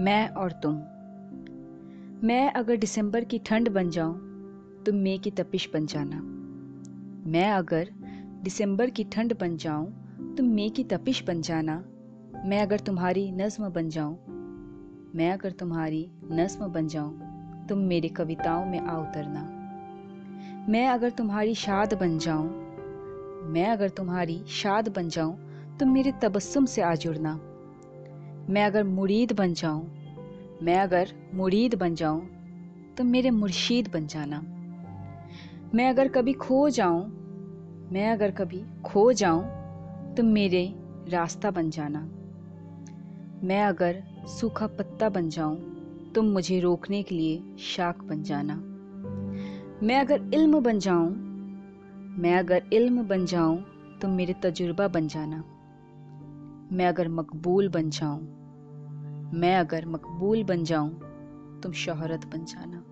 मैं और तुम। मैं अगर दिसंबर की ठंड बन जाऊँ तुम मई की तपिश बन जाना। मैं अगर दिसंबर की ठंड बन जाऊँ तुम मई की तपिश बन जाना। मैं अगर तुम्हारी नज्म बन जाऊँ, मैं अगर तुम्हारी नज्म बन जाऊँ, तुम मेरी कविताओं में आ उतरना। मैं अगर तुम्हारी शाद बन जाऊँ, मैं अगर तुम्हारी शाद बन जाऊँ, तुम मेरे तबस्सुम से आ जुड़ना। मैं अगर मुरीद बन जाऊँ, मैं अगर मुरीद बन जाऊँ तो मेरे मुर्शीद बन जाना। मैं अगर कभी खो जाऊँ, मैं अगर कभी खो जाऊँ तो मेरे रास्ता बन जाना। मैं अगर सूखा पत्ता बन जाऊँ तुम मुझे रोकने के लिए शाख बन जाना। मैं अगर इल्म बन जाऊँ, मैं अगर इल्म बन जाऊँ तो मेरे तजुर्बा बन जाना। मैं अगर मकबूल बन जाऊँ मैं अगर मकबूल बन जाऊँ तुम शोहरत बन जाना।